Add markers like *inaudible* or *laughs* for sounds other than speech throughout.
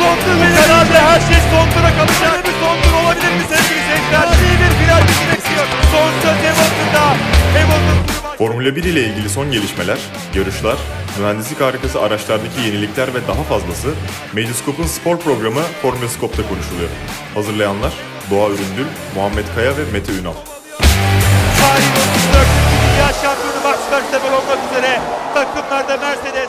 ve herhalde her şey sondura kalacak. Bir sondur olabilir mi sevgili seyirciler? İyi bir final bekliyor. Son söz Hamilton'da. Hamilton Formula 1 ile ilgili son gelişmeler, yarışlar, mühendislik harikası araçlardaki yenilikler ve daha fazlası Medyascope'un spor programı Formula Scope'da konuşuluyor. Hazırlayanlar Doğa Üründül, Muhammed Kaya ve Mete Ünal. Tarihin 34. Dünya Şampiyonu Max Verstappen olmak üzere takımlarda Mercedes,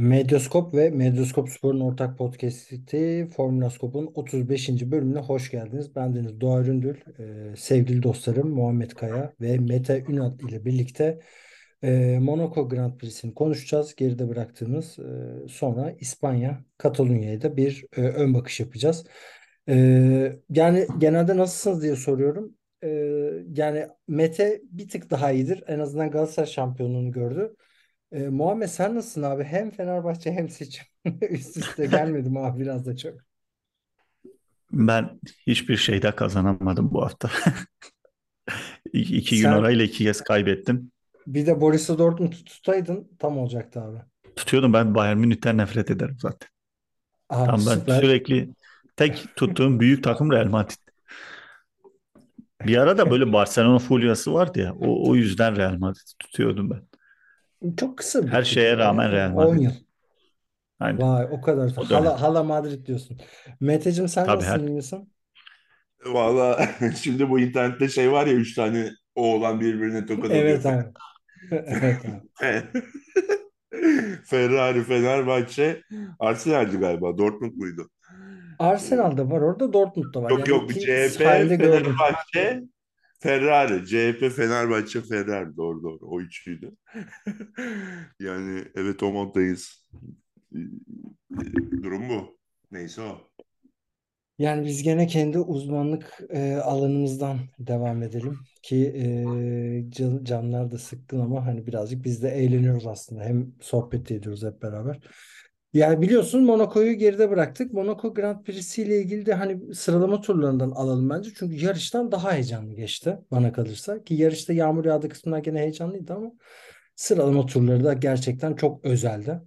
Medyaskop ve Medyaskop Spor'un ortak podcast'i Formula Scope'un 35. bölümüne hoş geldiniz. Ben Deniz Doğa Üründül, e, sevgili dostlarım Muhammed Kaya ve Mete Ünal ile birlikte e, Monaco Grand Prix'sini konuşacağız. Geride bıraktığımız e, sonra İspanya, Katalonya'ya da bir e, ön bakış yapacağız. E, yani genelde nasılsınız diye soruyorum. E, yani Mete bir tık daha iyidir. En azından Galatasaray şampiyonluğunu gördü. E, Muhammed sen nasılsın abi? Hem Fenerbahçe hem seçim. *laughs* Üst üste gelmedim abi biraz da çok. Ben hiçbir şeyde kazanamadım bu hafta. *laughs* İki, iki gün Sen arayla iki kez kaybettim. bir de Borussia Dortmund'u tutaydın tam olacaktı abi. Tutuyordum ben Bayern Münih'ten nefret ederim zaten. Abi Tam ben süper. sürekli tek tuttuğum büyük takım Real Madrid. Bir ara da böyle Barcelona fulyası vardı ya. O, o yüzden Real Madrid tutuyordum ben. Çok kısa bir Her şeye ya. rağmen Real 10 Madrid. yıl. Aynen. Vay o kadar. O dönem. Hala, hala Madrid diyorsun. Meteciğim sen Tabii nasılsın her misin? Valla *laughs* şimdi bu internette şey var ya üç tane oğlan birbirine tokat. Evet abi. *laughs* Evet abi. *laughs* Ferrari, Fenerbahçe, Arsenal'di galiba. Dortmund muydu? Arsenal'da var orada Dortmund'da var. Yok Yani yok CHP. Fenerbahçe, Ferrari. CHP, Fenerbahçe, Ferrari. Doğru doğru. O üçüydü. *laughs* Yani evet o moddayız. Durum bu. Neyse o. Yani biz gene kendi uzmanlık e, alanımızdan devam edelim ki e, can- canlar da sıkkın ama hani birazcık biz de eğleniyoruz aslında. Hem sohbet ediyoruz hep beraber. Yani biliyorsun Monaco'yu geride bıraktık. Monaco Grand Prix'si ile ilgili de hani sıralama turlarından alalım bence. Çünkü yarıştan daha heyecanlı geçti bana kalırsa. Ki yarışta yağmur yağdığı kısımlar gene heyecanlıydı ama sıralama turları da gerçekten çok özeldi.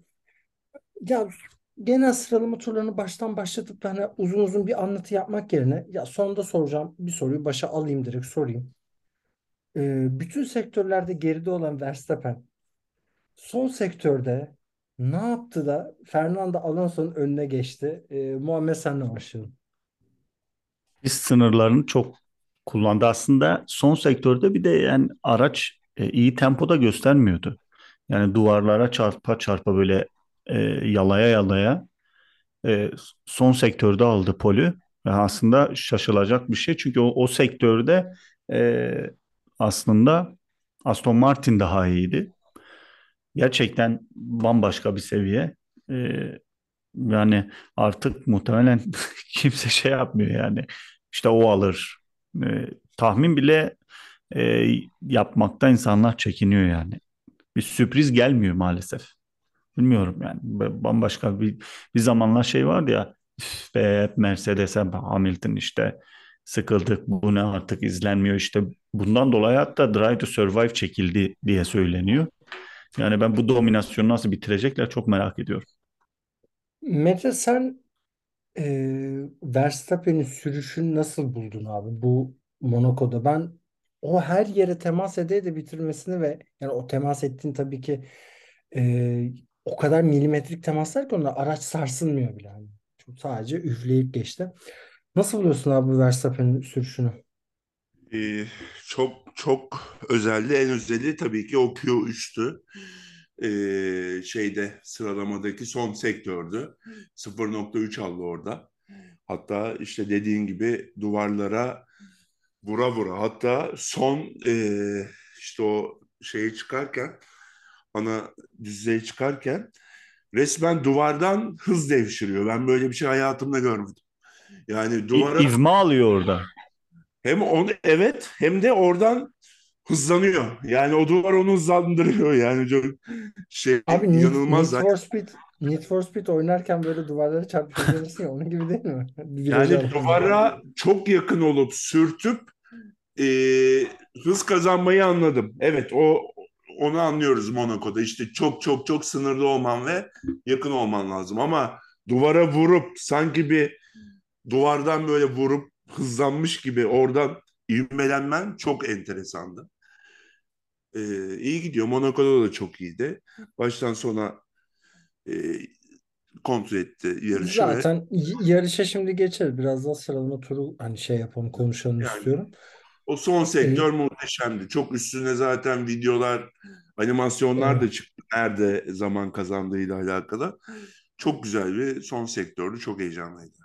Ya genel sıralama turlarını baştan başlatıp hani uzun uzun bir anlatı yapmak yerine ya sonda soracağım bir soruyu başa alayım direkt sorayım. Ee, bütün sektörlerde geride olan Verstappen son sektörde ne yaptı da Fernando Alonso'nun önüne geçti? Ee, Muhammed senle başlayalım. Pist sınırlarını çok kullandı. Aslında son sektörde bir de yani araç e, iyi tempoda göstermiyordu. Yani duvarlara çarpa çarpa böyle e, yalaya yalaya e, son sektörde aldı pole. Ve aslında şaşılacak bir şey. Çünkü o, o sektörde e, aslında Aston Martin daha iyiydi. Gerçekten bambaşka bir seviye. E, yani artık muhtemelen *laughs* kimse şey yapmıyor yani. İşte o alır. E, tahmin bile e, yapmakta insanlar çekiniyor yani. Bir sürpriz gelmiyor maalesef. Bilmiyorum yani bambaşka bir bir zamanlar şey vardı ya "Üf be hep Mercedes'e Hamilton işte sıkıldık bu ne artık izlenmiyor işte bundan dolayı hatta Drive to Survive çekildi diye söyleniyor. Yani ben bu dominasyonu nasıl bitirecekler çok merak ediyorum. Mete sen e, Verstappen'in sürüşünü nasıl buldun abi bu Monaco'da? Ben o her yere temas ede de bitirmesini ve yani o temas ettiğin tabii ki e, o kadar milimetrik temaslar ki onlar araç sarsılmıyor bile. Yani. Çok sadece üfleyip geçti. Nasıl buluyorsun abi Verstappen'in sürüşünü? Ee, çok çok özeldi. En özeli tabii ki o Q3'tü. Ee, şeyde sıralamadaki son sektördü. 0.3 aldı orada. Hatta işte dediğin gibi duvarlara vura vura. Hatta son ee, işte o şeyi çıkarken ana düzlüğe çıkarken resmen duvardan hız devşiriyor. Ben böyle bir şey hayatımda görmedim. Yani İ- duvara İvme alıyor orada. Hem onu evet hem de oradan hızlanıyor. Yani o duvar onu hızlandırıyor. Yani çok şey Abi Need, Need inanılmaz. for Speed Need for Speed oynarken böyle duvarlara çarpıp gidiyorsun ya onun gibi değil mi? *laughs* Virajı Yani duvara çok yakın olup sürtüp e, hız kazanmayı anladım. Evet o onu anlıyoruz Monaco'da. İşte çok çok çok sınırlı olman ve yakın olman lazım. Ama duvara vurup sanki bir duvardan böyle vurup hızlanmış gibi oradan ivmelenmen çok enteresandı. Ee, iyi gidiyor. Monaco'da da çok iyiydi. Baştan sona e, kontrol etti yarışı. Zaten y- yarışa şimdi geçeriz. Biraz daha sıralama turu hani şey yapalım konuşalım Yani. istiyorum. O son sektör muhteşemdi. Çok üstüne zaten videolar, animasyonlar da Evet. çıktı. Nerede zaman kazandığıyla alakalı. Çok güzel bir son sektördü. Çok heyecanlıydı.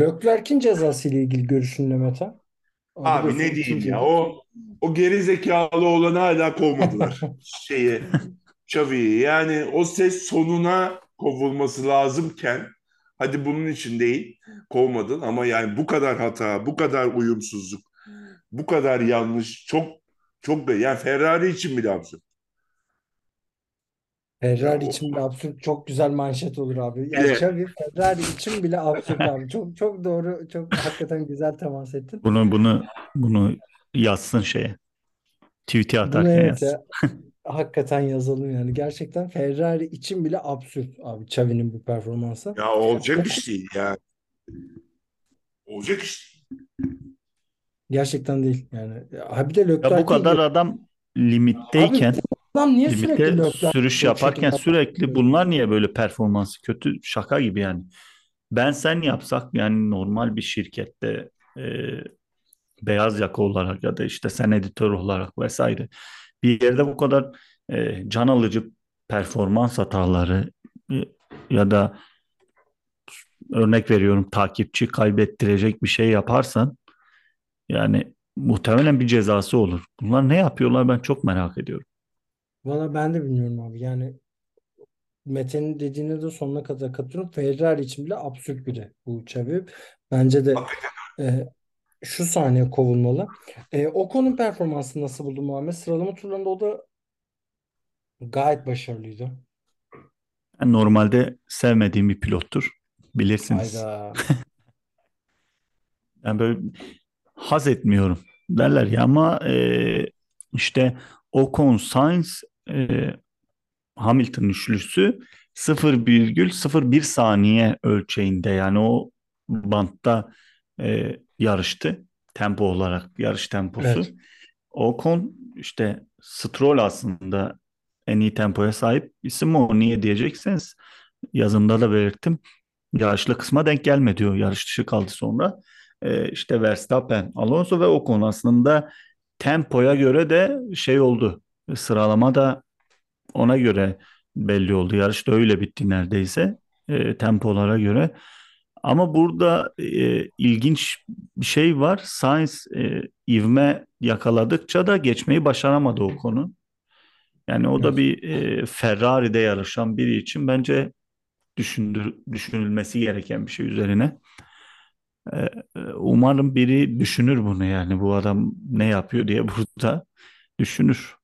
Leclerc'in cezası ile ilgili görüşün ne Mete? Abi Biliyorsun ne diyeyim ya o o geri zekalı olanı hala kovmadılar. *laughs* Şeyi Xavi'yi yani o ses sonuna kovulması lazımken hadi bunun için değil kovmadın ama yani bu kadar hata, bu kadar uyumsuzluk, bu kadar yanlış çok çok yani Ferrari için bile absürt. Ferrari için bile absürt çok güzel manşet olur abi. Yani Bile. Xavi Ferrari için bile absürt abi. Çok çok doğru, çok hakikaten güzel temas ettin. Bunu bunu bunu yazsın şeye. Tweet'e Bunu atarken evet yazsın. ya. Hakikaten yazalım yani. Gerçekten Ferrari için bile absürt abi Xavi'nin bu performansı. Ya olacak iş değil ya. Olacak iş değil. Gerçekten değil yani. Ha bir de Ya bu kadar adam limitteyken Abi adam niye sürekli sürüş yaparken şekilde sürekli bunlar niye böyle performansı kötü şaka gibi yani. Ben sen yapsak yani normal bir şirkette e, beyaz yaka olarak ya da işte sen editör olarak vesaire bir yerde bu kadar e, can alıcı performans hataları e, ya da örnek veriyorum takipçi kaybettirecek bir şey yaparsan yani muhtemelen bir cezası olur. Bunlar ne yapıyorlar ben çok merak ediyorum. Valla ben de bilmiyorum abi. Yani Mete'nin dediğine de sonuna kadar katılıyorum. Ferrari için bile absürt biri bu Xavi. Bence de e, şu saniye kovulmalı. E, Ocon'un performansını nasıl buldun Muhammed? Sıralama turlarında o da gayet başarılıydı. Ben normalde sevmediğim bir pilottur. Bilirsiniz. Hayda. *laughs* Yani böyle haz etmiyorum derler ya ama e, işte Ocon Sainz e, Hamilton üçlüsü 0,01 saniye ölçeğinde yani o bantta e, yarıştı tempo olarak yarış temposu. Evet. Ocon işte Stroll aslında en iyi tempoya sahip isim o niye diyecekseniz yazımda da belirttim. Yarışlı kısma denk gelme diyor. Yarış dışı kaldı sonra. Ee, işte Verstappen, Alonso ve Ocon aslında tempoya göre de şey oldu. Sıralama da ona göre belli oldu. Yarış da öyle bitti neredeyse e, tempolara göre. Ama burada e, ilginç bir şey var. Sainz e, ivme yakaladıkça da geçmeyi başaramadı o konu. Yani o da bir e, Ferrari'de yarışan biri için bence düşündür, düşünülmesi gereken bir şey üzerine. E, e, umarım biri düşünür bunu yani bu adam ne yapıyor diye *laughs* burada düşünür.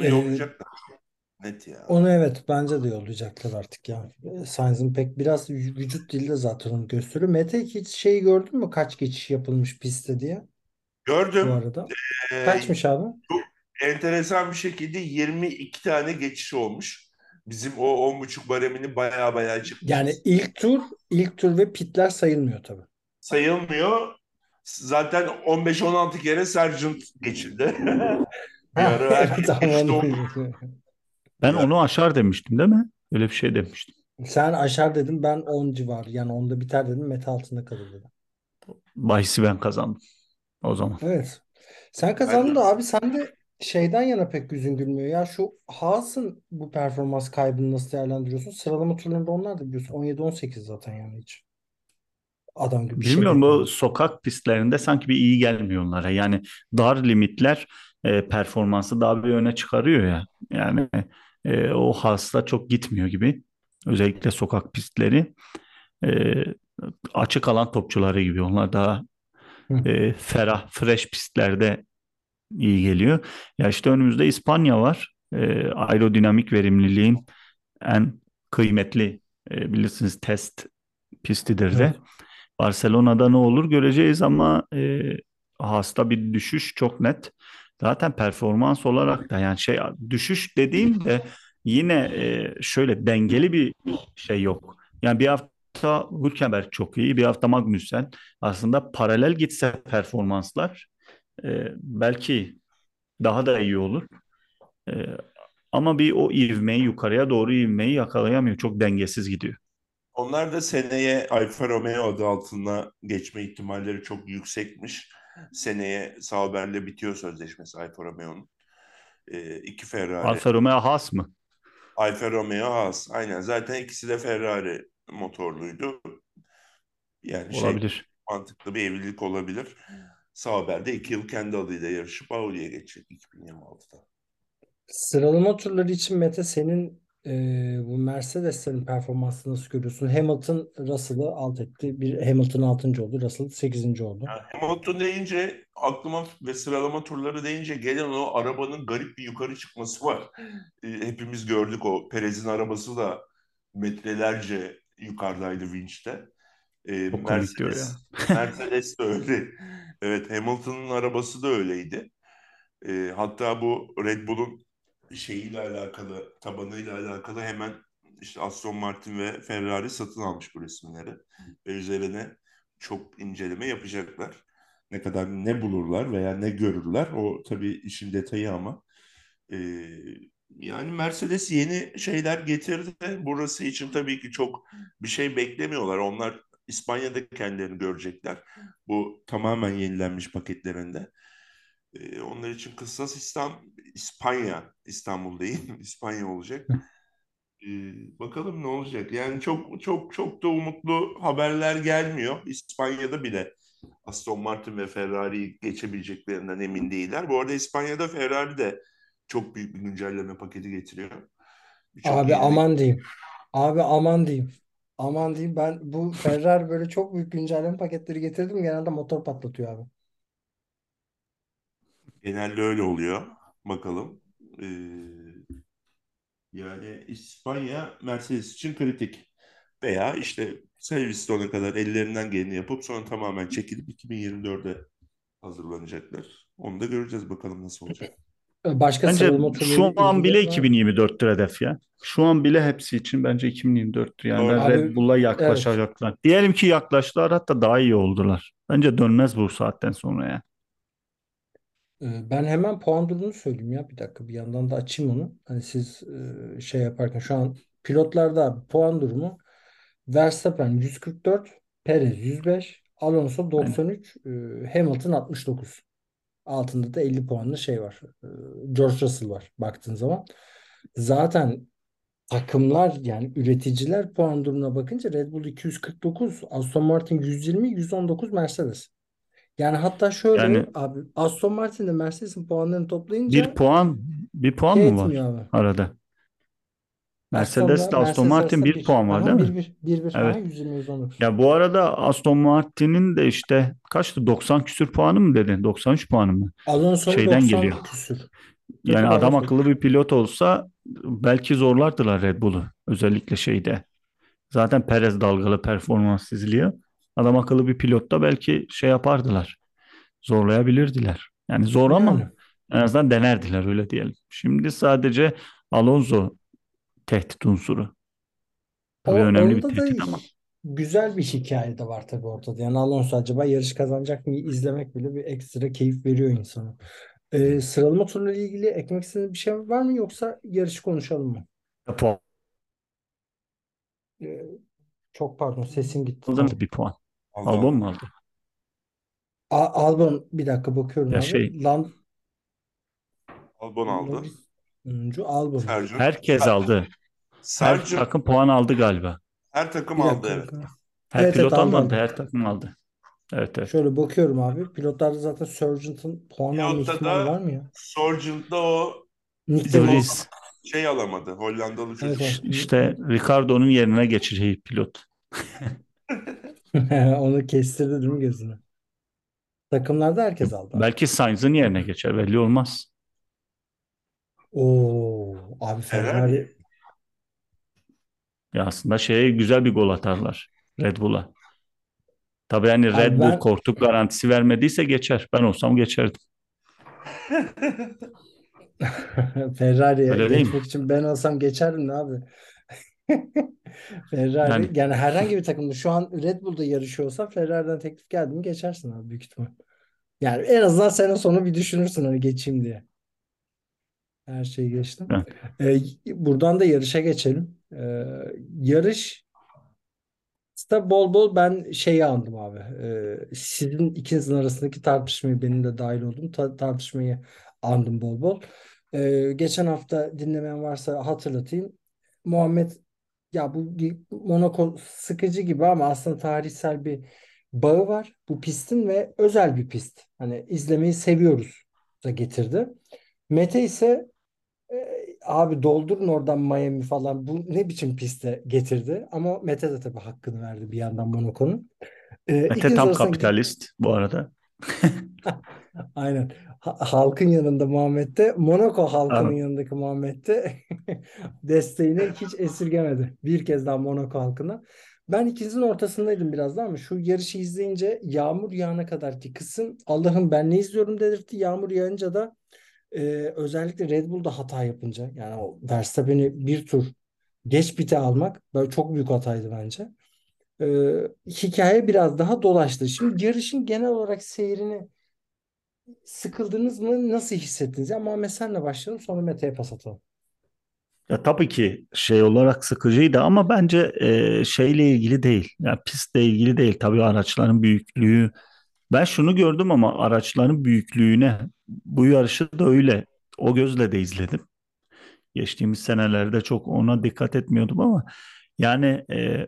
Onu yollayacaklar. Net ya. Onu evet bence de yollayacaklar artık ya. Sainz'in pek biraz vü- vücut dili de zaten onu gösteriyor. Mete hiç şeyi gördün mü kaç geçiş yapılmış pistte diye bu Gördüm. arada? Ee, Kaçmış abi? enteresan bir şekilde 22 tane geçiş olmuş. Bizim o 10.5 baremini baya baya çıkmış. Yani ilk tur ilk tur ve pitler sayılmıyor tabii. sayılmıyor. Zaten 15-16 kere Sargent geçildi. *laughs* Ben onu aşar demiştim değil mi? Öyle bir şey demiştim. sen aşağı dedim ben 10 civarı yani 10'da biter dedim Mete altında kalır dedim. Bahisi ben kazandım o zaman. Evet. Sen kazandın da abi sen de şeyden yana pek yüzün gülmüyor. Ya şu Haas'ın bu performans kaybını nasıl değerlendiriyorsun? Sıralama turlarında onlar da biliyorsun 17-18 zaten yani hiç. Adam gibi bir şey Bilmiyorum değil. bu sokak pistlerinde sanki bir iyi gelmiyor onlara. Yani dar limitler e, performansı daha bir öne çıkarıyor ya. Yani e, o hasta çok gitmiyor gibi. Özellikle sokak pistleri e, açık alan topçuları gibi. Onlar daha e, ferah, fresh pistlerde iyi geliyor. Ya işte önümüzde İspanya var. E, aerodinamik verimliliğin en kıymetli e, bilirsiniz test pistidir de. Evet. Barcelona'da ne olur göreceğiz ama e, hasta bir düşüş çok net. Zaten performans olarak da yani şey düşüş dediğimde yine e, şöyle dengeli bir şey yok. Yani bir hafta Hülkenberg çok iyi, bir hafta Magnussen. Aslında paralel gitse performanslar e, belki daha da iyi olur. E, ama bir o ivmeyi yukarıya doğru ivmeyi yakalayamıyor. Çok dengesiz gidiyor. Onlar da seneye Alfa Romeo adı altına geçme ihtimalleri çok yüksekmiş. Seneye Sauber'le bitiyor sözleşmesi Alfa Romeo'nun. Ee, iki Ferrari. Alfa Romeo Haas mı? Alfa Romeo Haas. Aynen. Zaten ikisi de Ferrari motorluydu. Yani şey, Olabilir. şey mantıklı bir evlilik olabilir. Sauber'de iki yıl kendi adıyla yarışıp Audi'ye geçecek 2026'da. Sıralama turları için Mete senin e, bu Mercedes'lerin performansını nasıl görüyorsun? Hamilton Russell'ı alt etti. Bir Hamilton 6. oldu. Russell 8. oldu. Yani Hamilton deyince aklıma ve sıralama turları deyince gelen o arabanın garip bir yukarı çıkması var. *laughs* Hepimiz gördük o Perez'in arabası da metrelerce yukarıdaydı vinçte. E, Çok diyor Mercedes, *laughs* Mercedes de öyle. *laughs* Evet Hamilton'ın arabası da öyleydi. E, hatta bu Red Bull'un şeyiyle alakalı, tabanıyla alakalı hemen işte Aston Martin ve Ferrari satın almış bu resimleri. Ve üzerine çok inceleme yapacaklar. Ne kadar ne bulurlar veya ne görürler o tabii işin detayı ama e, yani Mercedes yeni şeyler getirdi. Burası için tabii ki çok bir şey beklemiyorlar. Onlar İspanya'da kendilerini görecekler. Bu tamamen yenilenmiş paketlerinde. Ee, onlar için kıssas İslam, İspanya, İstanbul değil, *laughs* İspanya olacak. *laughs* Ee, bakalım ne olacak. Yani çok çok çok da umutlu haberler gelmiyor. İspanya'da bile Aston Martin ve Ferrari'yi geçebileceklerinden emin değiller. Bu arada İspanya'da Ferrari de çok büyük bir güncelleme paketi getiriyor. Çok Abi aman diyeyim. Abi aman diyeyim. Aman diyeyim ben bu Ferrari böyle çok büyük güncelleme paketleri getirdim genelde motor patlatıyor abi. Genelde öyle oluyor. Bakalım. Ee, yani İspanya Mercedes için kritik. Veya işte Silverstone'a kadar ellerinden geleni yapıp sonra tamamen çekilip 2024'e hazırlanacaklar. Onu da göreceğiz bakalım nasıl olacak. Başka Bence şu an bile ilgileri var mı? 2024'tür hedef ya. Şu an bile hepsi için bence 2024'tür. Yani Doğru. Red Bull'a evet. yaklaşacaklar. Diyelim ki yaklaştılar hatta daha iyi oldular. Bence dönmez bu saatten sonra ya. Ee, Ben hemen puan durumunu söyleyeyim ya bir dakika bir yandan da açayım onu. Hani siz e, şey yaparken şu an pilotlarda abi puan durumu Verstappen 144, Perez 105, Alonso Aynen. 93, e, Hamilton 69. Altında da 50 puanlı şey var. E, George Russell var baktığın zaman. Zaten takımlar yani üreticiler puan durumuna bakınca Red Bull 249, Aston Martin 120, 119 Mercedes. Yani hatta şöyle Yani abi Aston Martin ile Mercedes'in puanlarını bir toplayınca puan bir puan şey mı var etmiyor abi. arada? Mercedes ile Aston Mercedes Martin arasında bir bir. puan var Aha değil bir mi? bir. Bir bir. Aha Evet. 120 119. Ya bu arada Aston Martin'in de işte kaçtı? 90 küsür puanı mı dedin? 93 puanı mı? Alonso'nun Şeyden 90 geliyor. küsür. Yani adam Alonso. akıllı bir pilot olsa belki zorlardılar Red Bull'u. Özellikle şeyde. Zaten Perez dalgalı performans izliyor. Adam akıllı bir pilot da belki şey yapardılar. Zorlayabilirdiler. Yani zor ama Yani. en azından denerdiler öyle diyelim. Şimdi sadece Alonso tehdit unsuru. Tabii O önemli bir tehdit ama. güzel bir hikaye de var tabii ortada. Yani Alonso acaba yarış kazanacak mı izlemek bile bir ekstra keyif veriyor insana. Ee, sıralama ile ilgili eklemek istediğiniz bir şey var mı yoksa yarışı konuşalım mı? Puan Ee, çok pardon sesin gitti. aldın mı bir puan? Albon aldı. mu aldı? A- Albon bir dakika bakıyorum Ya abi. şey Land Albon aldı. Norris sonuncu Albon. Sergio. herkes Ser- aldı. Her Sergio takım puan aldı galiba. her takım Bir aldı dakika evet. Her Evet evet pilot aldı almadı, aldı. her takım aldı. Evet evet. Şöyle bakıyorum abi. Pilotlarda zaten Sargent'ın puan alma Pilotta ihtimali var mı ya? Sargent'da o Nick bizim de o Vries. Vries şey alamadı. Hollandalı Evet çocuk. evet. işte Ricardo'nun yerine geçecek pilot. *laughs* *laughs* Onu kestirdi değil mi gözünü? Takımlarda herkes aldı abi. Belki Sainz'ın yerine geçer belli olmaz. Oo abi Ferrari. Ya aslında şeye güzel bir gol atarlar Red Bull'a. Tabii yani Red abi Bull ben koltuk garantisi vermediyse geçer. Ben olsam geçerdim. *laughs* Ferrari'ye Öyle değil mi? geçmek için ben olsam geçerdim de abi. *laughs* Ferrari Yani yani herhangi bir takımda şu an Red Bull'da yarışıyor olsa Ferrari'den teklif geldi mi geçersin abi büyük ihtimal. Yani en azından sene sonu bir düşünürsün hani geçeyim diye. Her şeyi geçtim. evet. Ee, buradan da yarışa geçelim. Ee, yarış da bol bol ben şeyi andım abi. Ee, sizin ikinizin arasındaki tartışmayı benim de dahil olduğum ta- tartışmayı andım bol bol. Ee, geçen hafta dinlemeyen varsa hatırlatayım. Muhammed ya bu Monaco sıkıcı gibi ama aslında tarihsel bir bağı var bu pistin ve özel bir pist. Hani izlemeyi seviyoruz da getirdi. Mete ise e, abi doldurun oradan Miami falan bu ne biçim piste getirdi. Ama Mete de tabii hakkını verdi bir yandan Monaco'nun. E, Mete tam kapitalist bu arada. *laughs* Aynen. Ha- halkın yanında Muhammed'de, Monaco halkının Abi, yanındaki Muhammed'de *laughs* desteğini hiç esirgemedi. Bir kez daha Monaco halkına. Ben ikinizin ortasındaydım biraz da ama şu yarışı izleyince yağmur yağana kadar ki kısım Allah'ım ben ne izliyorum dedirtti. Yağmur yağınca da e, özellikle Red Bull'da hata yapınca yani o Verstappen'i bir tur geç pite almak böyle çok büyük hataydı bence. E, hikaye biraz daha dolaştı. Şimdi yarışın genel olarak seyrini Sıkıldınız mı? Nasıl hissettiniz? Ya Muhammed senle başlayalım sonra Mete'ye pas atalım. ya tabii ki şey olarak sıkıcıydı ama bence e, şeyle ilgili değil. Yani pistle ilgili değil. Tabii araçların büyüklüğü. Ben şunu gördüm ama araçların büyüklüğüne bu yarışı da öyle. O gözle de izledim. Geçtiğimiz senelerde çok ona dikkat etmiyordum ama yani e,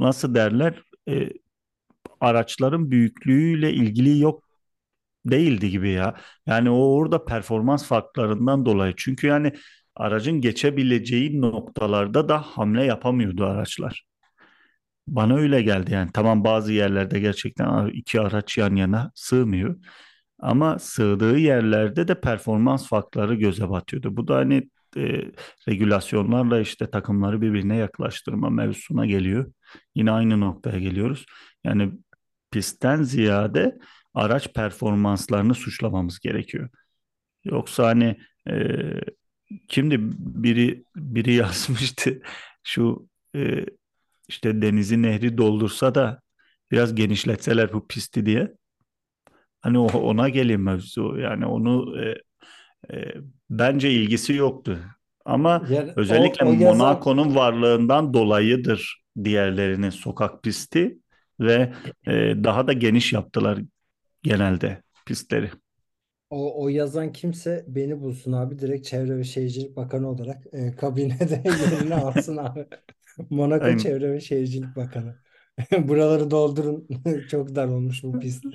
nasıl derler e, araçların büyüklüğüyle ilgili yok değildi gibi ya. Yani o orada performans farklarından dolayı. Çünkü yani aracın geçebileceği noktalarda da hamle yapamıyordu araçlar. Bana öyle geldi yani. Tamam bazı yerlerde gerçekten iki araç yan yana sığmıyor. Ama sığdığı yerlerde de performans farkları göze batıyordu. Bu da hani e, regülasyonlarla işte takımları birbirine yaklaştırma mevzusuna geliyor. Yine aynı noktaya geliyoruz. Yani pistten ziyade araç performanslarını suçlamamız gerekiyor. Yoksa hani e, kimdi biri biri *laughs* yazmıştı şu e, işte denizi nehri doldursa da biraz genişletseler bu pisti diye. Hani o, ona geleyim mevzu. Yani onu e, e, bence ilgisi yoktu. Ama Yani o, özellikle o yazan Monaco'nun varlığından dolayıdır diğerlerinin sokak pisti ve e, daha da geniş yaptılar genelde pistleri. o, o yazan kimse beni bulsun abi. Direkt Çevre ve Şehircilik Bakanı olarak e, kabinede *laughs* yerini alsın abi. *laughs* Monaco Aynen. Çevre ve Şehircilik Bakanı. *laughs* Buraları doldurun. Çok dar olmuş bu pist.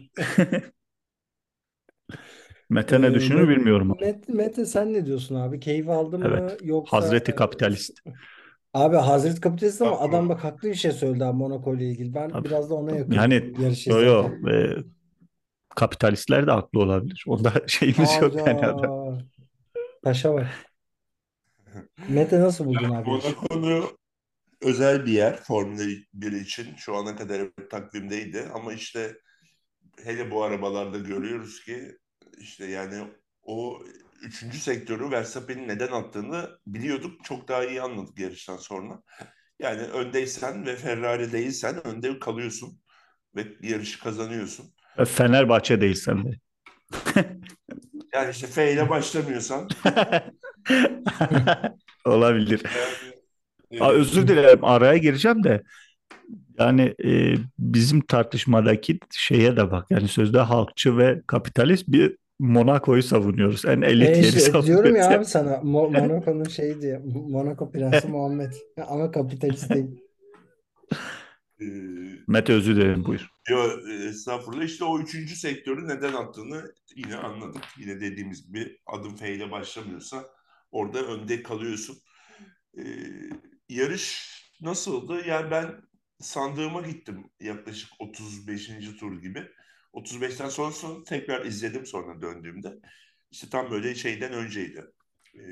Mete ne E, düşünür bilmiyorum. Met, Mete sen ne diyorsun abi? Keyif aldın mı? Evet. Yoksa Hazreti kapitalist. Abi Hazreti Kapitalist ama adam bak haklı bir şey söyledi abi Monaco ile ilgili. Ben Tabii. biraz da ona yakınım Yani yarış yo e, kapitalistler de haklı olabilir. Onda *laughs* şeyimiz yok yani adam. Hayda. Taşa bak. Mete nasıl buldun abi? Monaco'nu özel bir yer Formula 1 için. Şu ana kadar hep takvimdeydi. Ama işte hele bu arabalarda görüyoruz ki işte yani o üçüncü sektörü Verstappen'in neden attığını biliyorduk. Çok daha iyi anladık yarıştan sonra. Yani öndeysen ve Ferrari değilsen önde kalıyorsun ve yarışı kazanıyorsun. Fenerbahçe değilsen de. *laughs* Yani işte F ile başlamıyorsan *laughs* Olabilir. yani Aa, özür dilerim araya gireceğim de yani e, bizim tartışmadaki şeye de bak yani sözde halkçı ve kapitalist bir Monaco'yu savunuyoruz. En elit E yeri işte diyorum savunuyoruz. ya ya. *laughs* abi sana Mo- Monaco'nun şeyi diye Monaco Prensi Muhammed ama kapitalist değil. E, Mete özür dilerim buyur. Yo, e, estağfurullah. İşte o üçüncü sektörü neden attığını yine anladık. Yine dediğimiz gibi adım F ile başlamıyorsa orada önde kalıyorsun. E, yarış nasıldı? Yani ben sandığıma gittim yaklaşık 35. tur gibi. 35'ten sonra, sonra tekrar izledim sonra döndüğümde. İşte tam böyle şeyden önceydi. E,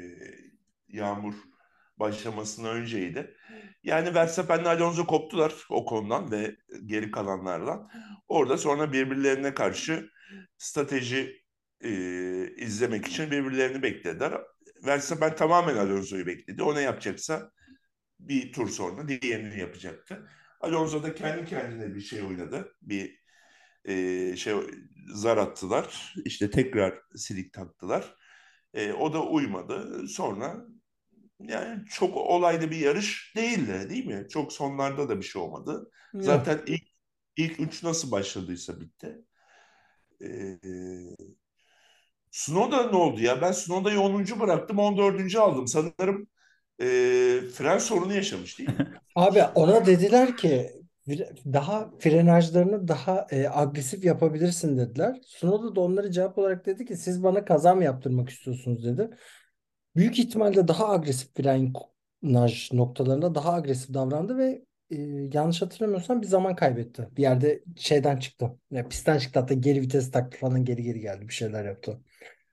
yağmur başlamasına önceydi. Yani Verstappen'le Alonso koptular o konudan ve geri kalanlardan. Orada sonra birbirlerine karşı strateji e, izlemek için birbirlerini beklediler. Verstappen tamamen Alonso'yu bekledi. O ne yapacaksa bir tur sonra diğerini yapacaktı. Alonso da kendi kendine bir şey oynadı. Bir e, şey zar attılar. İşte tekrar silik taktılar. E, o da uymadı. Sonra yani çok olaylı bir yarış değildi değil mi? Çok sonlarda da bir şey olmadı. Yok. Zaten ilk ilk üç nasıl başladıysa bitti. Ee, Snowda ne oldu ya? Ben Snowda'yı 10. bıraktım 14. aldım. Sanırım e, fren sorunu yaşamış değil mi? *laughs* Abi ona dediler ki daha frenajlarını daha e, agresif yapabilirsin dediler. Tsunoda da onlara cevap olarak dedi ki siz bana kaza mı yaptırmak istiyorsunuz dedi. Büyük ihtimalle daha agresif frenaj noktalarında daha agresif davrandı ve e, yanlış hatırlamıyorsam bir zaman kaybetti. Bir yerde şeyden çıktı. Ya, pistten çıktı hatta geri vites taktı falan geri geri geldi bir şeyler yaptı.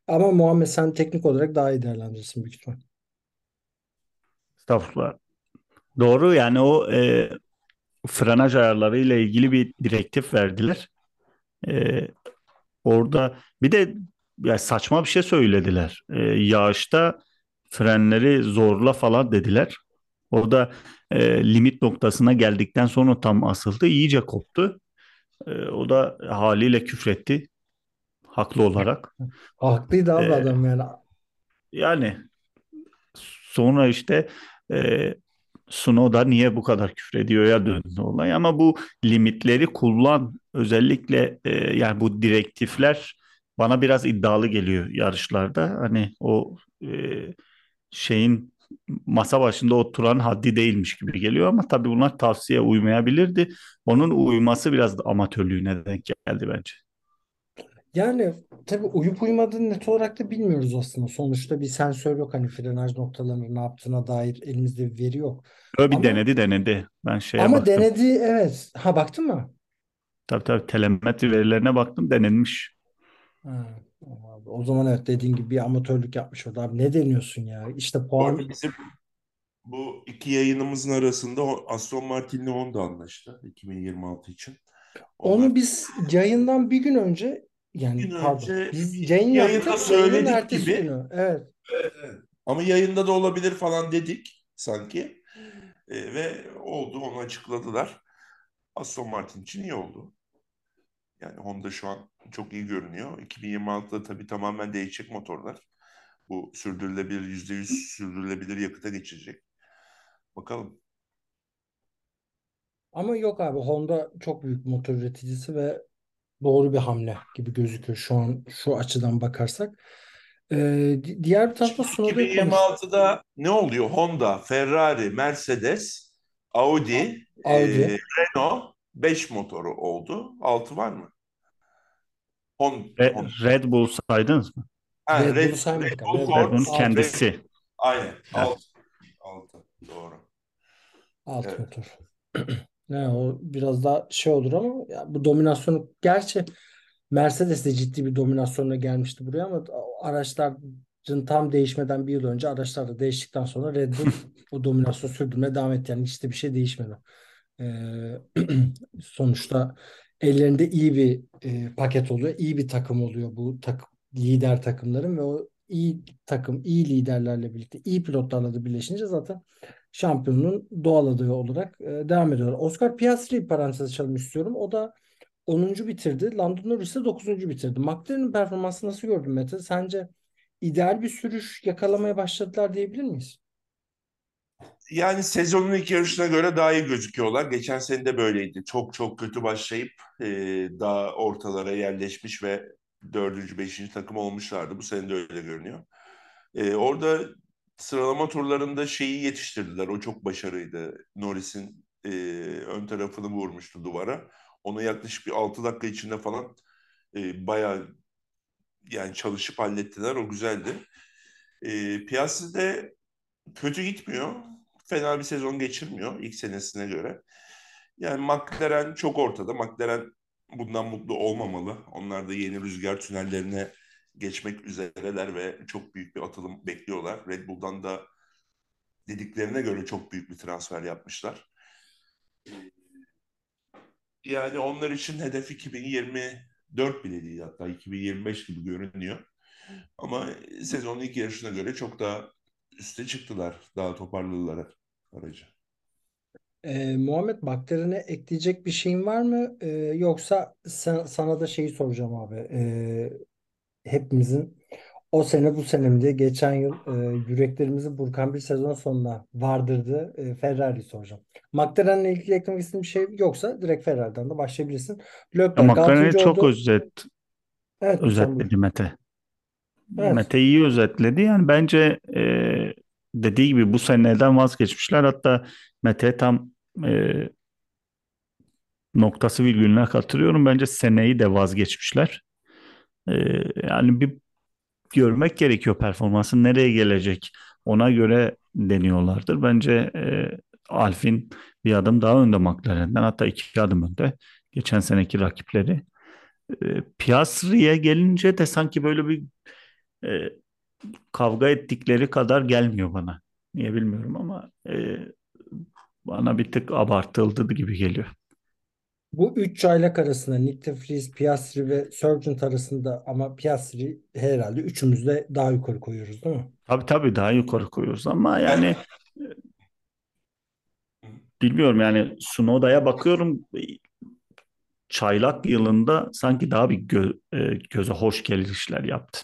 Ama Muhammed sen teknik olarak daha iyi değerlendirirsin büyük ihtimal. Estağfurullah. Doğru yani o e, frenaj ayarları ile ilgili bir direktif verdiler. E, orada bir de ya saçma bir şey söylediler. E, yağışta frenleri zorla falan dediler. Orada e, limit noktasına geldikten sonra tam asıldı. iyice koptu. E, o da haliyle küfretti. Haklı olarak. Haklıydı abi E, adam yani. yani sonra işte e, Sunoda niye bu kadar küfrediyor ya döndü olay ama bu limitleri kullan özellikle e, yani bu direktifler bana biraz iddialı geliyor yarışlarda hani o e, şeyin masa başında oturan haddi değilmiş gibi geliyor ama tabii bunlar tavsiye uymayabilirdi. Onun uyması biraz da amatörlüğüne denk geldi bence. Yani tabii uyup uymadığını net olarak da bilmiyoruz aslında. Sonuçta bir sensör yok hani frenaj noktalarının ne yaptığına dair elimizde bir veri yok. Öyle bir Ama denedi denedi. Ben şeye ama baktım. denedi evet. Ha baktın mı? Tabii tabii telemetri verilerine baktım denenmiş. Ha, abi. O zaman evet dediğin gibi bir amatörlük yapmış orada. Abi ne deniyorsun ya? İşte Bu puan arada bizim bu iki yayınımızın arasında o Aston Martin'le Honda anlaştı 2026 için. Onlar onu biz yayından bir gün önce bir yani gün pardon önce biz yayın yayında yaptık yayının söyledik ertesi gibi günü. Evet. ama yayında da olabilir falan dedik sanki. E, ve oldu onu açıkladılar. Aston Martin için iyi oldu. Yani Honda şu an çok iyi görünüyor. 2026'da tabii tamamen değişecek motorlar. Bu sürdürülebilir, %100 sürdürülebilir yakıta geçecek. Bakalım. Ama yok abi Honda çok büyük motor üreticisi ve doğru bir hamle gibi gözüküyor şu an şu açıdan bakarsak. Ee, di- diğer bir tarafta Sunoda'yı konuş. 2026'da ne oluyor? Honda, Ferrari, Mercedes, Audi, Audi. e, Renault 5 motoru oldu. 6 var mı? Hon, Re- Hon, Red Bull saydınız mı? ha, Red Red, saymadık Red. Bull Red Red Bull Ford, Bull'un 6, kendisi. aynen Evet. 6. 6. Doğru. 6 Evet. motor. *clears throat* Ne o biraz daha şey olur ama ya bu dominasyonu gerçi Mercedes de ciddi bir dominasyonla gelmişti buraya ama araçların tam değişmeden bir yıl önce araçlar da değiştikten sonra Red Bull *laughs* o dominasyonu sürdürmeye devam etti. Yani hiç de bir şey değişmedi. Ee, *clears throat* sonuçta ellerinde iyi bir e, paket oluyor. iyi bir takım oluyor bu takım lider takımların ve o iyi takım, iyi liderlerle birlikte, iyi pilotlarla da birleşince zaten şampiyonun doğal adayı olarak e, devam ediyorlar. Oscar Piastri'yi parantez açalım istiyorum. O da 10. bitirdi. Lando Norris de 9. bitirdi. McLaren'in performansını nasıl gördün Mete? Sence ideal bir sürüş yakalamaya başladılar diyebilir miyiz? Yani sezonun ilk yarışına göre daha iyi gözüküyorlar. Geçen sene de böyleydi. Çok çok kötü başlayıp e, daha ortalara yerleşmiş ve dördüncü, beşinci takım olmuşlardı. Bu sene de öyle görünüyor. E, orada sıralama turlarında şeyi yetiştirdiler. O çok başarıydı. Norris'in e, ön tarafını vurmuştu duvara. Onu yaklaşık bir 6 dakika içinde falan e, bayağı yani çalışıp hallettiler. O güzeldi. E, de kötü gitmiyor. Fena bir sezon geçirmiyor ilk senesine göre. Yani McLaren çok ortada. McLaren bundan mutlu olmamalı. Onlar da yeni rüzgar tünellerine geçmek üzereler ve çok büyük bir atılım bekliyorlar. Red Bull'dan da dediklerine göre çok büyük bir transfer yapmışlar. Yani onlar için hedef 2024 2024 bile değil hatta 2025 gibi görünüyor. Ama sezonun ilk yarışına göre çok daha üste çıktılar. Daha toparladılar aracı. Ee, Muhammed Bakterine ekleyecek bir şeyin var mı? Ee, yoksa sen, sana da şeyi soracağım abi. Ee, hepimizin o sene bu sene mi diye geçen yıl e, yüreklerimizi burkan bir sezon sonuna vardırdı. E, Ferrari soracağım. McLaren'le ilgili eklemek istediğin bir şey yoksa direkt Ferrari'den de başlayabilirsin. Leclerc McLaren'i 6. çok oldu. özet Evet özetledi Mete. Evet. Mete iyi özetledi. Yani bence e, dediği gibi bu seneden vazgeçmişler. Hatta Mete tam e, noktası virgülüne katılıyorum. Bence seneyi de vazgeçmişler. E, yani bir görmek gerekiyor performansın nereye gelecek. Ona göre deniyorlardır. Bence e, Alfin bir adım daha önde McLaren'den hatta iki adım önde. Geçen seneki rakipleri. E, Piastri'ye gelince de sanki böyle bir e, kavga ettikleri kadar gelmiyor bana. Niye bilmiyorum ama e, bana bir tık abartıldı gibi geliyor. Bu üç çaylak arasında Nick de Vries, Piastri ve Sargent arasında ama Piastri herhalde üçümüz de daha yukarı koyuyoruz değil mi? Tabii tabii daha yukarı koyuyoruz ama yani e, bilmiyorum yani Sunoda'ya bakıyorum çaylak yılında sanki daha bir gö- e, göze hoş gelişler yaptı.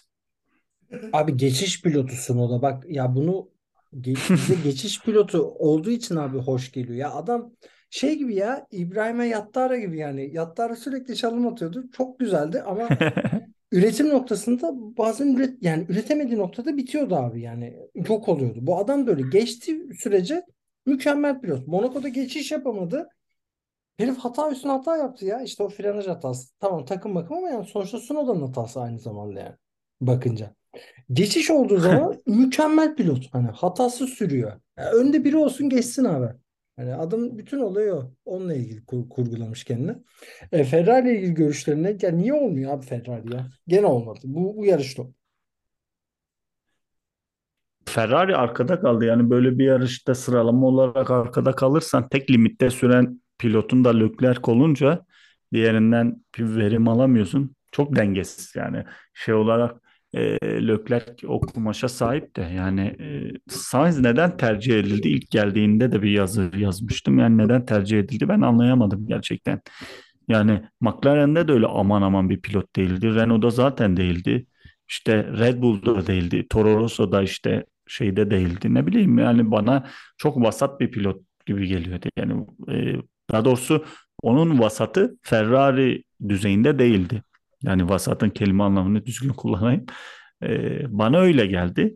Abi geçiş pilotusun o da bak ya bunu ge- bize geçiş pilotu olduğu için abi hoş geliyor. Ya adam şey gibi ya İbrahim'e Yattara gibi yani Yattara sürekli çalım atıyordu. Çok güzeldi ama *laughs* üretim noktasında bazen üret yani üretemediği noktada bitiyordu abi yani yok oluyordu. Bu adam böyle geçti sürece mükemmel pilot. Monaco'da geçiş yapamadı. Herif hata üstüne hata yaptı ya. İşte o frenaj hatası. Tamam takım bakım ama yani sonuçta Tsunoda'nın hatası aynı zamanda yani. Bakınca. Geçiş olduğu *laughs* zaman mükemmel pilot. Hani hatasız sürüyor. Ya önde biri olsun geçsin abi. Hani adam bütün olayı o. Onunla ilgili kur- kurgulamış kendini. E, Ferrari ile ilgili görüşlerine ya niye olmuyor abi Ferrari ya? Gene olmadı. Bu, bu yarışta. Ferrari arkada kaldı. Yani böyle bir yarışta sıralama olarak arkada kalırsan tek limitte süren pilotun da Leclerc olunca diğerinden bir verim alamıyorsun. Çok dengesiz yani şey olarak e, Leclerc o kumaşa sahip de yani e, Sainz neden tercih edildi? İlk geldiğinde de bir yazı yazmıştım. Yani neden tercih edildi ben anlayamadım gerçekten. Yani McLaren'de de öyle aman aman bir pilot değildi. Renault'da zaten değildi. İşte Red Bull'da değildi. Toro Rosso'da işte şeyde değildi. Ne bileyim yani bana çok vasat bir pilot gibi geliyordu. Yani e, daha doğrusu onun vasatı Ferrari düzeyinde değildi. Yani vasatın kelime anlamını düzgün kullanayım. E, bana öyle geldi.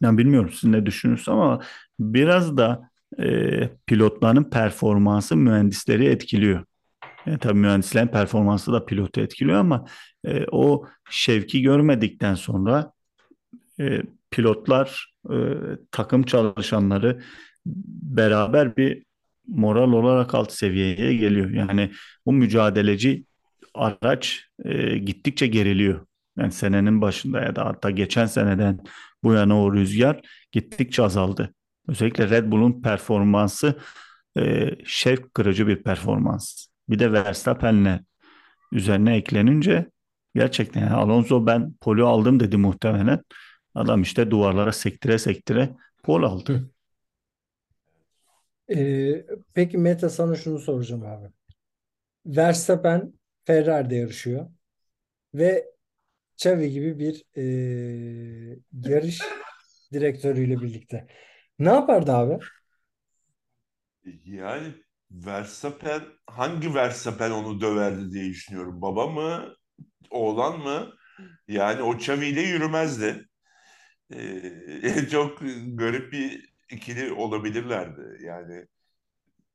Yani bilmiyorum siz ne düşünürsünüz ama biraz da e, pilotların performansı mühendisleri etkiliyor. Yani tabii mühendislerin performansı da pilotu etkiliyor ama e, o şevki görmedikten sonra e, pilotlar, e, takım çalışanları beraber bir moral olarak alt seviyeye geliyor. Yani bu mücadeleci araç e, gittikçe geriliyor. Yani senenin başında ya da hatta geçen seneden bu yana o rüzgar gittikçe azaldı. Özellikle Red Bull'un performansı e, şevk kırıcı bir performans. Bir de Verstappen'le üzerine eklenince gerçekten yani Alonso ben poli aldım dedi muhtemelen. Adam işte duvarlara sektire sektire pol aldı. Ee, peki Mete sana şunu soracağım abi. Verstappen Ferrari'de yarışıyor ve Xavi gibi bir e, yarış *laughs* direktörüyle birlikte. Ne yapardı abi? Yani Verstappen hangi Verstappen onu döverdi diye düşünüyorum. Baba mı? Oğlan mı? Yani o Xavi ile yürümezdi. Ee, *laughs* çok garip bir ikili olabilirlerdi. Yani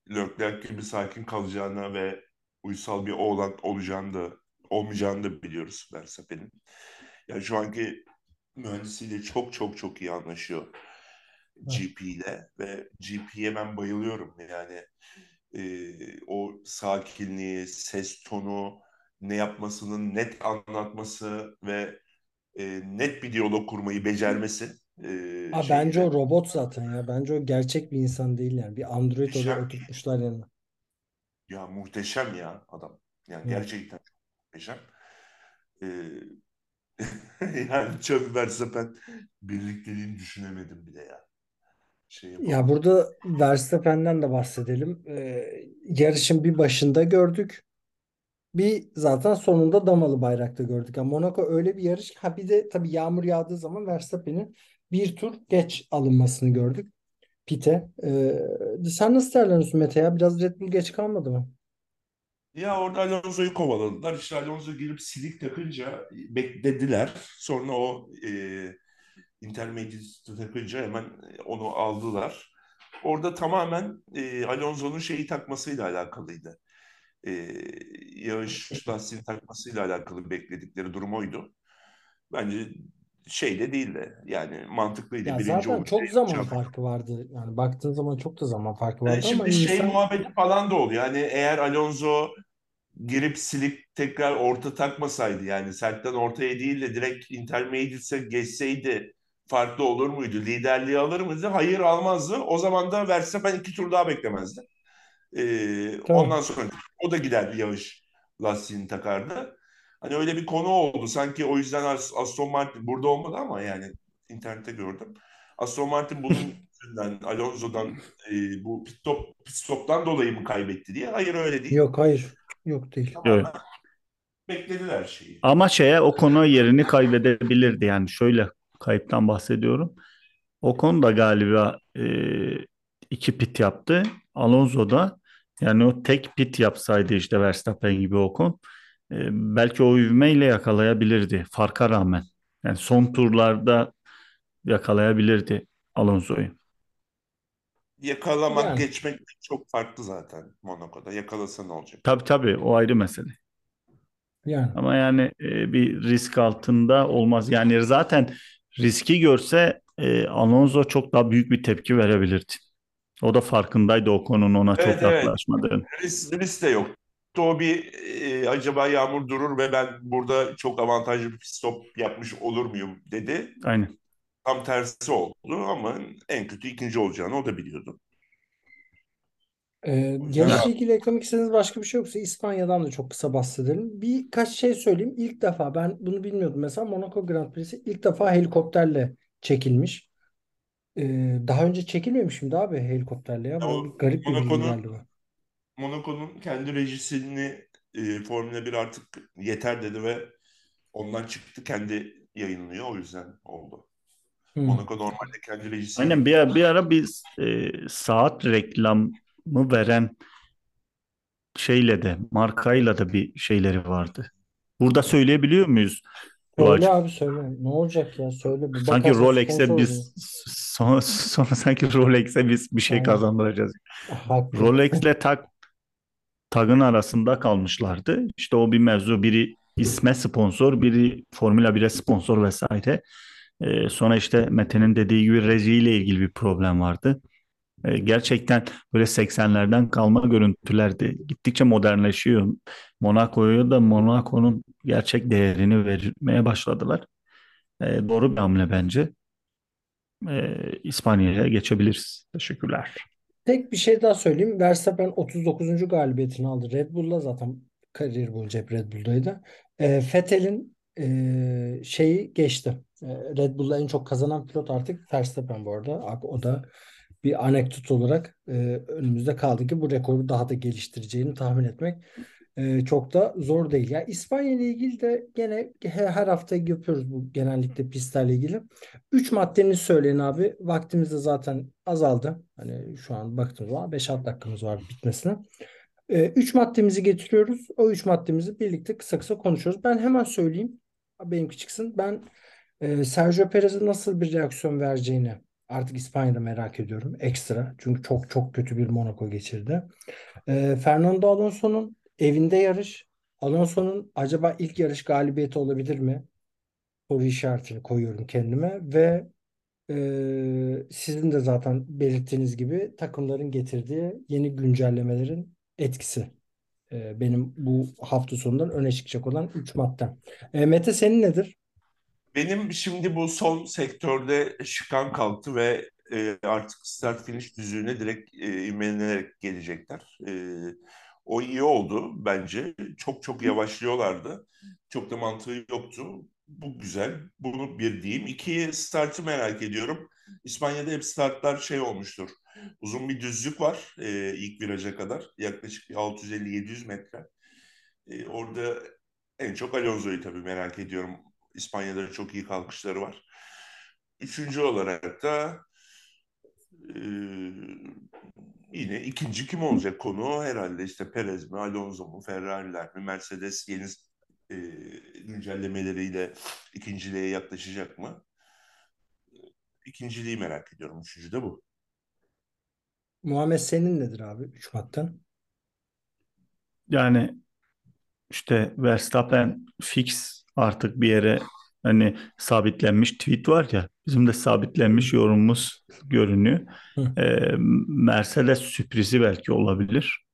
Leclerc gibi sakin kalacağına ve uysal bir oğlan olacağını da olmayacağını da biliyoruz Verstappen'in. Yani şu anki mühendisiyle çok çok çok iyi anlaşıyor GP ile ve GP'ye ben bayılıyorum. Yani e, o sakinliği, ses tonu, ne yapmasının net anlatması ve e, net bir diyalog kurmayı becermesi. E, Aa, bence o robot zaten ya. Bence o gerçek bir insan değil yani. Bir android Muhteşem. oturtmuşlar yanına. Ya muhteşem ya adam. Yani Evet. gerçekten muhteşem. Ee, *laughs* yani Xavi Verstappen birlikteliğini düşünemedim bile ya. Şey Ya burada Verstappen'den de bahsedelim. Ee, yarışın bir başında gördük. Bir zaten sonunda damalı bayrakta gördük. Yani Monaco öyle bir yarış. ki- Ha bir de tabii yağmur yağdığı zaman Verstappen'in bir tur geç alınmasını gördük. Pite. Ee, sen nasıl değerlendiriyorsun Mete ya? Biraz Red Bull geç kalmadı mı? Ya orada Alonso'yu kovaladılar. İşte Alonso girip silik takınca beklediler. Sonra o e, intermediate takınca hemen onu aldılar. Orada tamamen e, Alonso'nun şeyi takmasıyla alakalıydı. E, yağış lastiğini takmasıyla alakalı bekledikleri durum oydu. Bence şey de değildi. Yani mantıklıydı. Ya Birinci zaten çok zaman Şampiyon. farkı vardı. Yani baktığın zaman çok da zaman farkı Yani vardı ama şimdi şey insan muhabbeti falan da oluyor. Yani eğer Alonso girip silip tekrar orta takmasaydı yani sertten ortaya değil de direkt intermediate'e geçseydi farklı olur muydu? Liderliği alır mıydı? Hayır almazdı. O zaman da Verstappen iki tur daha beklemezdi. Ee, tamam. ondan sonra o da gider yağış lastiğini takardı. Hani öyle bir konu oldu. Sanki o yüzden As- Aston Martin burada olmadı ama yani internette gördüm. Aston Martin bunun *laughs* yüzünden Alonso'dan e, bu pit stop, pit stop'tan dolayı mı kaybetti diye. Hayır öyle değil. Yok hayır. Yok değil. Tamamen beklediler şeyi. Ama şeye o konu yerini kaybedebilirdi. Yani şöyle kayıptan bahsediyorum. O konuda galiba e, iki pit yaptı. Alonso da yani o tek pit yapsaydı işte Verstappen gibi Ocon e, belki o ivmeyle yakalayabilirdi farka rağmen. Yani son turlarda yakalayabilirdi Alonso'yu. Yakalamak, Yani. geçmek çok farklı zaten Monaco'da. Yakalasa ne olacak? Tabii tabii o ayrı mesele. Yani. Ama yani e, bir risk altında olmaz. Yani zaten riski görse e, Alonso çok daha büyük bir tepki verebilirdi. O da farkındaydı o konunun ona çok Evet, evet. yaklaşmadığını. Risk, risk de yok. O bir e, acaba yağmur durur ve ben burada çok avantajlı bir pit stop yapmış olur muyum dedi. Aynen. Tam tersi oldu ama en kötü ikinci olacağını o da biliyordu. Ee, yarışla ilgili eklemek istediğiniz başka bir şey yoksa İspanya'dan da çok kısa bahsedelim. Birkaç şey söyleyeyim. İlk defa ben bunu bilmiyordum. Mesela Monaco Grand Prix'si ilk defa helikopterle çekilmiş. Ee, daha önce çekilmemiş miydi abi helikopterle ya? Bir garip bir bilgi Monaco'nun geldi bu. Monaco'nun kendi rejisini e, Formula 1 artık yeter dedi ve ondan çıktı kendi yayınlıyor o yüzden oldu. Hı. Monaco normalde kendi rejisini Aynen bir ara bir, ara bir e, saat reklamı veren şeyle de markayla da bir şeyleri vardı. Burada söyleyebiliyor muyuz? Söyle abi söyle. Ne olacak ya söyle. Bir Sanki Rolex'e biz sonra, sonra sanki Rolex'e biz bir şey Aynen. kazandıracağız. Rolex'le tak tagın arasında kalmışlardı. İşte o bir mevzu. Biri isme sponsor, biri Formula 1'e sponsor vesaire. Ee, sonra işte Mete'nin dediği gibi rejiyle ilgili bir problem vardı. Ee, gerçekten böyle 80'lerden kalma görüntülerdi. Gittikçe modernleşiyor. Monaco'ya da Monaco'nun gerçek değerini vermeye başladılar. Ee, doğru bir hamle bence. Ee, İspanya'ya geçebiliriz. Teşekkürler. Tek bir şey daha söyleyeyim. Verstappen 39. galibiyetini aldı. Red Bull'la zaten kariyer boyunca hep Red Bull'daydı. E, Vettel'in e, şeyi geçti. E, Red Bull'la en çok kazanan pilot artık Verstappen bu arada. O da bir anekdot olarak e, önümüzde kaldı ki bu rekoru daha da geliştireceğini tahmin etmek e, çok da zor değil. Ya İspanya ile ilgili de gene her, hafta yapıyoruz bu genellikle pistlerle ilgili. 3 maddenizi söyleyin abi. Vaktimiz de zaten azaldı. Hani şu an baktığımız zaman 5-6 dakikamız var bitmesine. 3 maddemizi getiriyoruz. O 3 maddemizi birlikte kısa kısa konuşuyoruz. Ben hemen söyleyeyim. Benimki çıksın. Ben e, Sergio Perez'e nasıl bir reaksiyon vereceğini artık İspanya'da merak ediyorum. Ekstra. Çünkü çok çok kötü bir Monaco geçirdi. E, Fernando Alonso'nun evinde yarış. Alonso'nun acaba ilk yarış galibiyeti olabilir mi? Soru işaretini koyuyorum kendime ve e, sizin de zaten belirttiğiniz gibi takımların getirdiği yeni güncellemelerin etkisi. E, benim bu hafta sonundan öne çıkacak olan 3 maddem. E, Mete senin nedir? Benim şimdi bu son sektörde şıkan kalktı ve e, artık start finish düzlüğüne direkt e, ivmelenerek gelecekler. E, O iyi oldu bence. Çok çok yavaşlıyorlardı. Çok da mantığı yoktu. Bu güzel. Bunu bir diyeyim. İki startı merak ediyorum. İspanya'da hep startlar şey olmuştur. Uzun bir düzlük var e, ilk viraja kadar. Yaklaşık 650-700 metre. E, orada en çok Alonso'yu tabii merak ediyorum. İspanya'da çok iyi kalkışları var. Üçüncü olarak da e, yine ikinci kim olacak konu herhalde işte Perez mi, Alonso mu, Ferrari'ler mi, Mercedes yeni e, güncellemeleriyle ikinciliğe yaklaşacak mı? İkinciliği merak ediyorum. Üçüncü de bu. Muhammed senin nedir abi 3 madden? Yani işte Verstappen fix artık bir yere hani sabitlenmiş tweet var ya bizim de sabitlenmiş yorumumuz görünüyor. Ee, Mercedes sürprizi belki olabilir.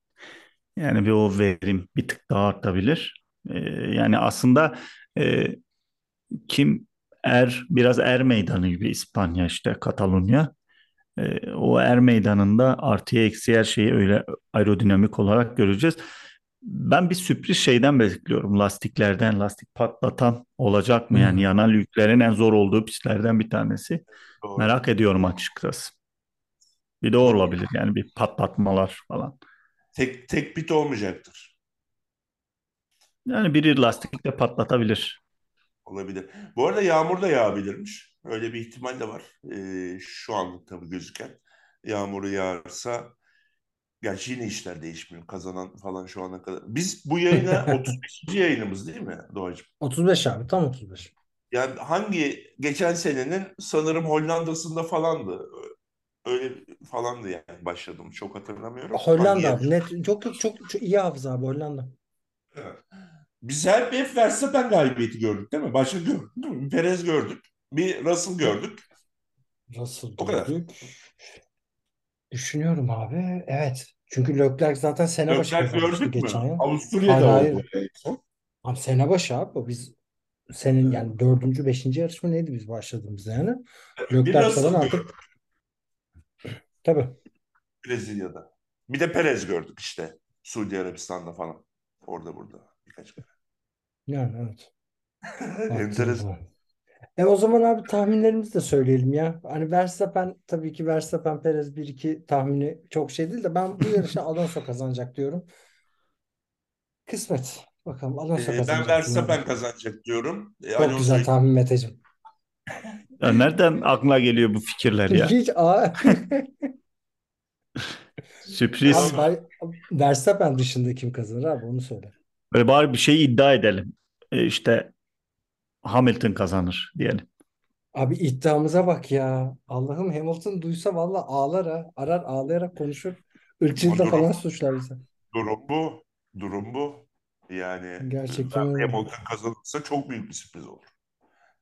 Yani bir o verim bir tık daha artabilir. Ee, yani aslında e, kim er biraz er meydanı gibi İspanya işte Katalunya. Ee, o er meydanında artıya eksi her şeyi öyle aerodinamik olarak göreceğiz. Ben bir sürpriz şeyden bekliyorum. Lastiklerden lastik patlatan olacak mı? Yani Hmm. yanal yüklerin en zor olduğu pistlerden bir tanesi. Doğru. Merak ediyorum açıkçası. Bir de olabilir yani bir patlatmalar falan. Tek, tek pit olmayacaktır. Yani biri lastikle patlatabilir. Olabilir. Bu arada yağmur da yağabilirmiş. Öyle bir ihtimal de var. Ee, şu anlık tabii gözüken. Yağmuru yağarsa gerçi yine işler değişmiyor. Kazanan falan şu ana kadar. Biz bu *laughs* yayına 35. yayınımız değil mi Doğacığım? 35 abi tam 35. Yani hangi geçen senenin sanırım Hollanda'sında falandı. Öyle falandı yani başladım. Çok hatırlamıyorum. Hollanda abi net çok çok çok, çok iyi hafıza abi Hollanda. Evet. Biz hep, hep Verstappen galibiyeti gördük değil mi? Başka gördük değil mi? Perez gördük. Bir Russell gördük. Russell O kadar. Düşünüyorum abi. Evet. Çünkü Leclerc zaten sene başı Leclerc kazanmıştı gördük mü? geçen yıl. Avusturya'da Hayır, oldu. hayır. en son. Abi sene başı abi. Biz senin yani dördüncü, beşinci yarışma neydi biz başladığımızda yani? Bir Leclerc Russell falan artık gördük tabii. Brezilya'da. Bir de Perez gördük işte. Suudi Arabistan'da falan. Orada burada. Birkaç kere. Yani evet. Baktığın *laughs* Enteresan. zaman. E o zaman abi tahminlerimizi de söyleyelim ya. Hani Verstappen tabii ki Verstappen Perez 1-2 tahmini çok şey değil de ben bu yarışı *laughs* Alonso kazanacak diyorum. Kısmet. Bakalım Alonso Ee, ben kazanacak Verstappen diyorum. kazanacak diyorum. Ee, Çok güzel Alonso'yu tahmin Meteciğim. Ya nereden aklına geliyor bu fikirler ya? Hiç aa, *laughs* Sürpriz. abi Ver- Verstappen dışında kim kazanır abi onu söyle. Böyle bari bir şey iddia edelim. E, işte Hamilton kazanır diyelim. Abi iddiamıza bak ya. Allah'ım Hamilton duysa valla ağlar ha. Arar ağlayarak konuşur. Irkçılıkla falan suçlar bizi. durum bu. Durum bu. Yani Gerçekten öyle. Hamilton kazanırsa çok büyük bir sürpriz olur.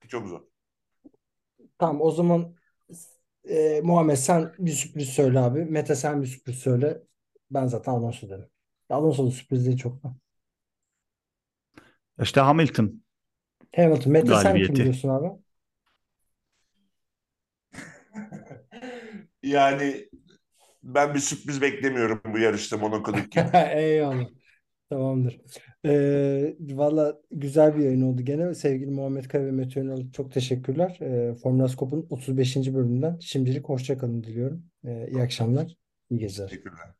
Çok zor. Tamam o zaman e, Muhammed sen bir sürpriz söyle abi. Mete sen bir sürpriz söyle. Ben zaten Alonso dedim. Alonso'nun sürpriz değil çok da. İşte Hamilton Hamilton. Mete sen kim galibiyeti. diyorsun abi? *laughs* Yani ben bir sürpriz beklemiyorum bu yarışta Monaco'daki gibi. *laughs* Eyvallah. Tamamdır. Ee, valla güzel bir yayın oldu gene. Sevgili Muhammed Kaya ve Mete Önal çok teşekkürler. Ee, Formula Scope'un 35. bölümünden şimdilik hoşça kalın diliyorum. Ee, iyi akşamlar, iyi geceler. Teşekkürler.